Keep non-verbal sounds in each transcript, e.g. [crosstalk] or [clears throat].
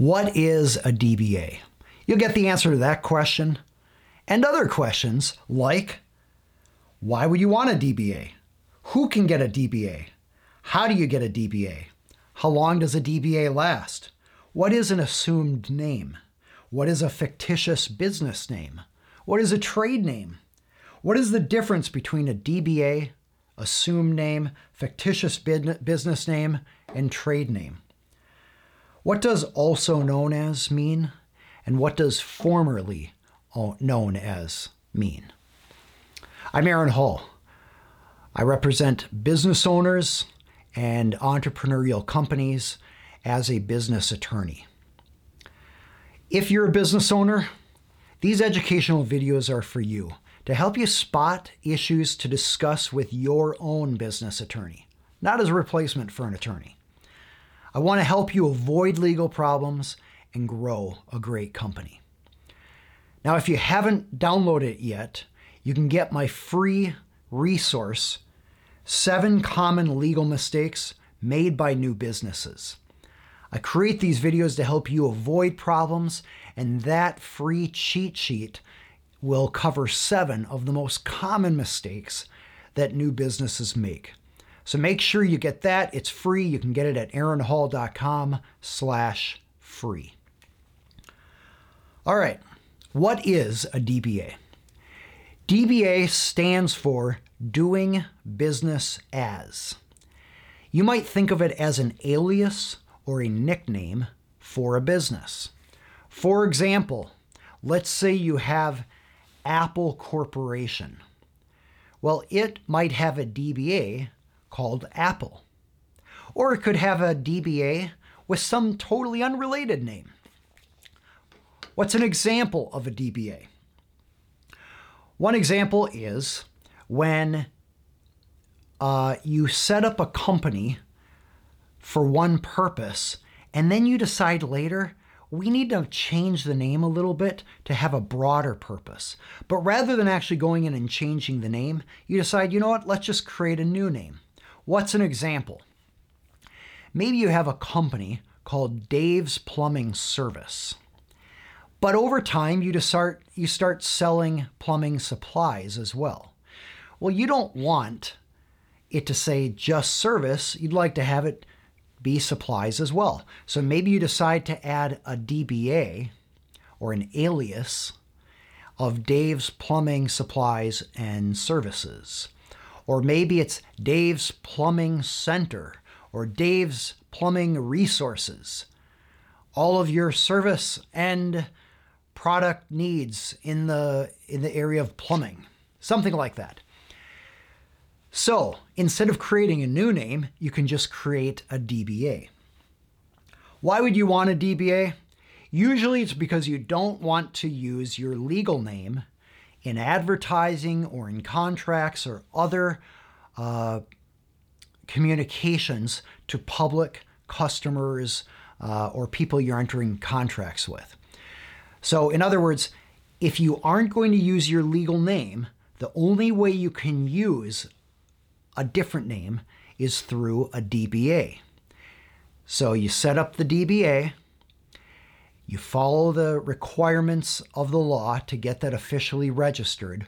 What is a DBA? You'll get the answer to that question and other questions like why would you want a DBA? Who can get a DBA? How do you get a DBA? How long does a DBA last? What is an assumed name? What is a fictitious business name? What is a trade name? What is the difference between a DBA, assumed name, fictitious business name, and trade name? What does also known as mean? And what does formerly known as mean? I'm Aaron Hall. I represent business owners and entrepreneurial companies as a business attorney. If you're a business owner, these educational videos are for you to help you spot issues to discuss with your own business attorney, not as a replacement for an attorney. I want to help you avoid legal problems and grow a great company. Now, if you haven't downloaded it yet, you can get my free resource Seven Common Legal Mistakes Made by New Businesses. I create these videos to help you avoid problems, and that free cheat sheet will cover seven of the most common mistakes that new businesses make. So make sure you get that. It's free. You can get it at aaronhall.com slash free. All right. What is a DBA? DBA stands for doing business as. You might think of it as an alias or a nickname for a business. For example, let's say you have Apple Corporation. Well, it might have a DBA called Apple. Or it could have a DBA with some totally unrelated name. What's an example of a DBA? One example is when uh, you set up a company for one purpose and then you decide later we need to change the name a little bit to have a broader purpose. But rather than actually going in and changing the name, you decide, you know what, let's just create a new name. What's an example? Maybe you have a company called Dave's Plumbing Service. But over time, you start you start selling plumbing supplies as well. Well, you don't want it to say just service. You'd like to have it be supplies as well. So maybe you decide to add a DBA or an alias of Dave's Plumbing Supplies and Services. Or maybe it's Dave's Plumbing Center or Dave's Plumbing Resources. All of your service and product needs in the in the area of plumbing. Something like that. So, instead of creating a new name, you can just create a DBA. Why would you want a DBA? Usually it's because you don't want to use your legal name in advertising or in contracts or other uh, communications to public customers uh, or people you're entering contracts with. So, in other words, if you aren't going to use your legal name, the only way you can use a different name is through a DBA. So you set up the DBA, you follow the requirements of the law to get that officially registered.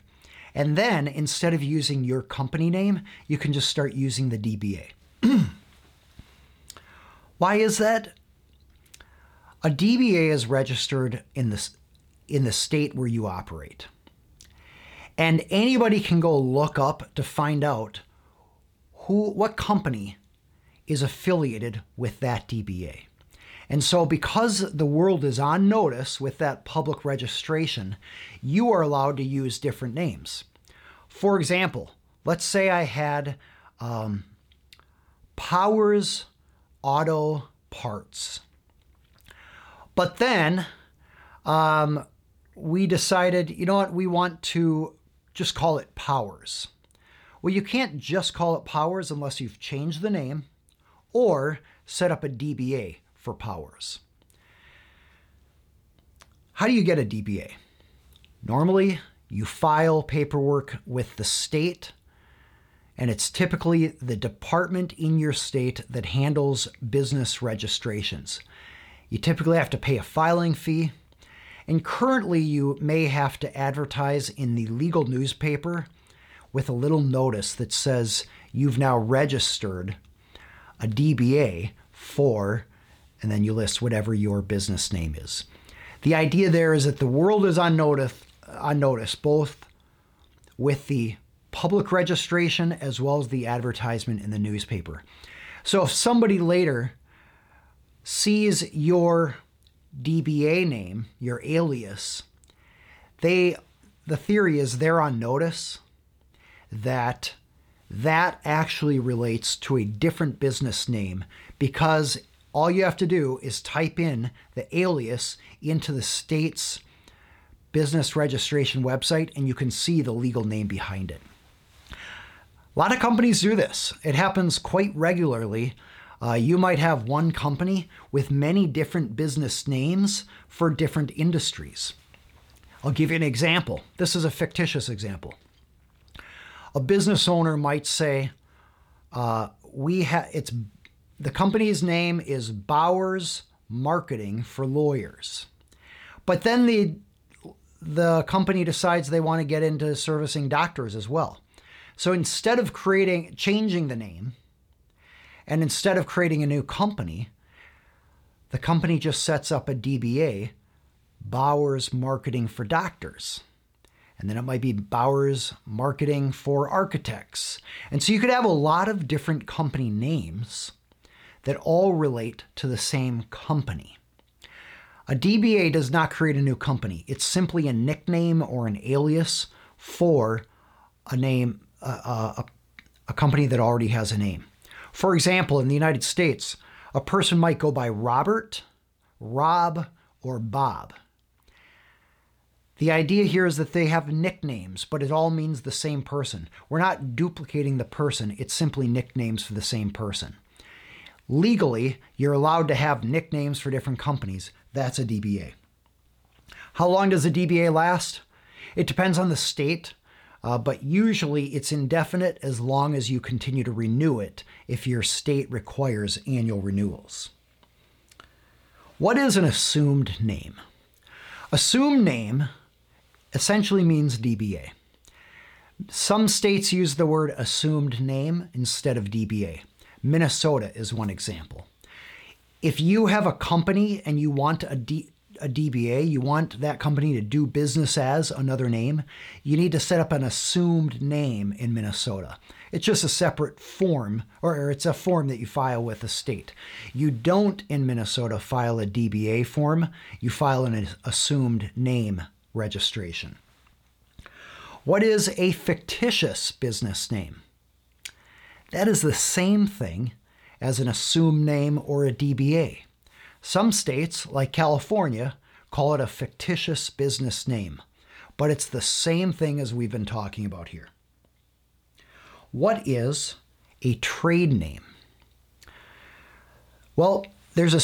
And then instead of using your company name, you can just start using the DBA. [clears throat] Why is that? A DBA is registered in the, in the state where you operate. And anybody can go look up to find out who, what company is affiliated with that DBA. And so, because the world is on notice with that public registration, you are allowed to use different names. For example, let's say I had um, Powers Auto Parts. But then um, we decided, you know what, we want to just call it Powers. Well, you can't just call it Powers unless you've changed the name or set up a DBA for powers. How do you get a DBA? Normally, you file paperwork with the state, and it's typically the department in your state that handles business registrations. You typically have to pay a filing fee. And currently, you may have to advertise in the legal newspaper with a little notice that says you've now registered a DBA for, and then you list whatever your business name is. The idea there is that the world is on notice, on notice both with the public registration as well as the advertisement in the newspaper. So if somebody later sees your DBA name, your alias, they the theory is they're on notice that that actually relates to a different business name because all you have to do is type in the alias into the state's business registration website and you can see the legal name behind it. A lot of companies do this. It happens quite regularly. Uh, you might have one company with many different business names for different industries. I'll give you an example. This is a fictitious example. A business owner might say, uh, "We have it's the company's name is Bowers Marketing for Lawyers," but then the the company decides they want to get into servicing doctors as well. So instead of creating, changing the name, and instead of creating a new company, the company just sets up a DBA, Bowers Marketing for Doctors. And then it might be Bowers Marketing for Architects. And so you could have a lot of different company names that all relate to the same company. A DBA does not create a new company. It's simply a nickname or an alias for a name uh, uh, a, a company that already has a name. For example, in the United States, a person might go by Robert, Rob, or Bob. The idea here is that they have nicknames, but it all means the same person. We're not duplicating the person, it's simply nicknames for the same person. Legally, you're allowed to have nicknames for different companies. That's a DBA. How long does a DBA last? It depends on the state uh, but usually it's indefinite as long as you continue to renew it if your state requires annual renewals. What is an assumed name? Assumed name essentially means DBA. Some states use the word assumed name instead of DBA. Minnesota is one example. If you have a company and you want a D, a DBA, you want that company to do business as another name, you need to set up an assumed name in Minnesota. It's just a separate form, or it's a form that you file with the state. You don't in Minnesota file a DBA form, you file an assumed name registration. What is a fictitious business name? That is the same thing as an assumed name or a DBA. Some states, like California, call it a fictitious business name, but it's the same thing as we've been talking about here. What is a trade name? Well, there's a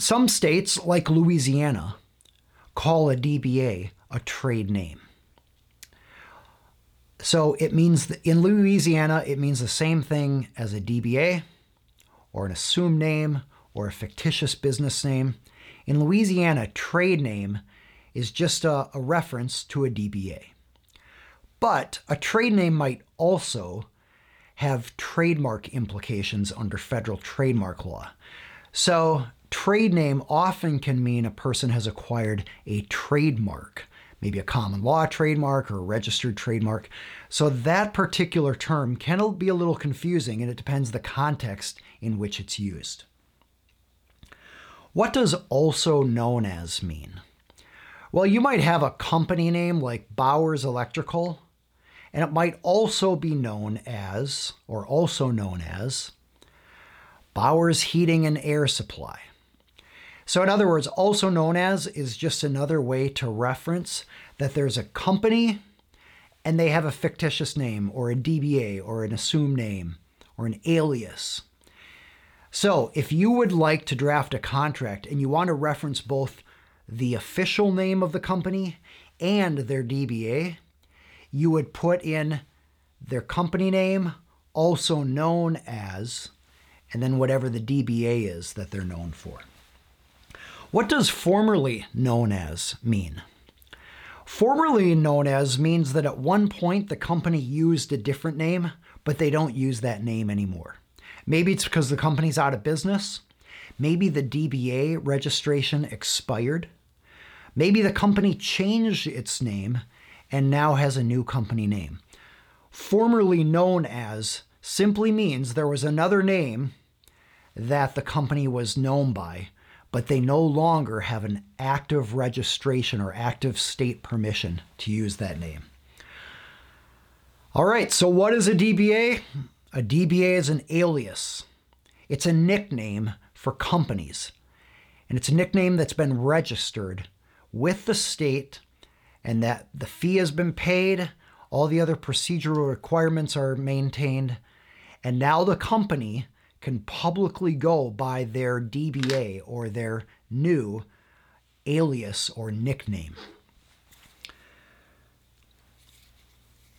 some states like Louisiana call a DBA a trade name. So it means in Louisiana it means the same thing as a DBA or an assumed name or a fictitious business name. In Louisiana, trade name is just a, a reference to a DBA. But a trade name might also have trademark implications under federal trademark law. So, trade name often can mean a person has acquired a trademark, maybe a common law trademark or a registered trademark. So, that particular term can be a little confusing and it depends the context in which it's used. What does also known as mean? Well, you might have a company name like Bowers Electrical, and it might also be known as, or also known as, Bowers Heating and Air Supply. So, in other words, also known as is just another way to reference that there's a company and they have a fictitious name or a DBA or an assumed name or an alias. So, if you would like to draft a contract and you want to reference both the official name of the company and their DBA, you would put in their company name, also known as, and then whatever the DBA is that they're known for. What does formerly known as mean? Formerly known as means that at one point the company used a different name, but they don't use that name anymore. Maybe it's because the company's out of business. Maybe the DBA registration expired. Maybe the company changed its name and now has a new company name. Formerly known as simply means there was another name that the company was known by, but they no longer have an active registration or active state permission to use that name. All right, so what is a DBA? A DBA is an alias, it's a nickname for companies, and it's a nickname that's been registered with the state and that the fee has been paid, all the other procedural requirements are maintained, and now the company can publicly go by their DBA or their new alias or nickname.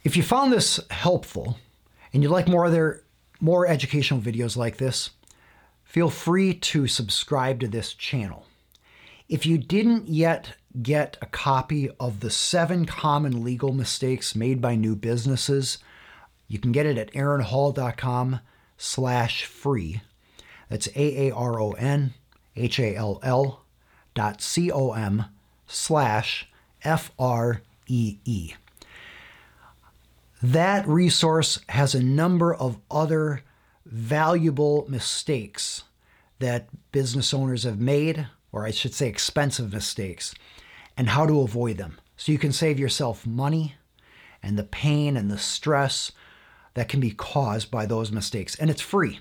If you found this helpful and you'd like more other more educational videos like this, feel free to subscribe to this channel. If you didn't yet get a copy of the seven common legal mistakes made by new businesses, you can get it at aaronhall.com slash free. That's A-A-R-O-N H-A-L-L dot C-O-M slash F-R-E-E. That resource has a number of other valuable mistakes that business owners have made, or I should say expensive mistakes, and how to avoid them. So you can save yourself money and the pain and the stress that can be caused by those mistakes. And it's free.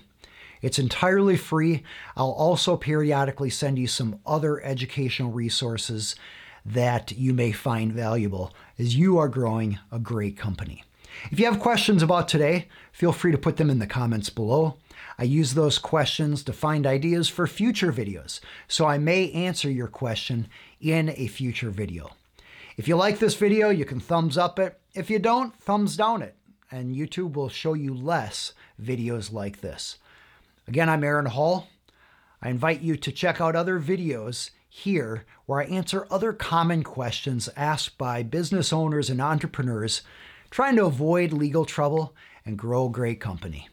It's entirely free. I'll also periodically send you some other educational resources that you may find valuable as you are growing a great company. If you have questions about today, feel free to put them in the comments below. I use those questions to find ideas for future videos, so I may answer your question in a future video. If you like this video, you can thumbs up it. If you don't, thumbs down it and YouTube will show you less videos like this. Again, I'm Aaron Hall. I invite you to check out other videos here where I answer other common questions asked by business owners and entrepreneurs trying to avoid legal trouble and grow a great company.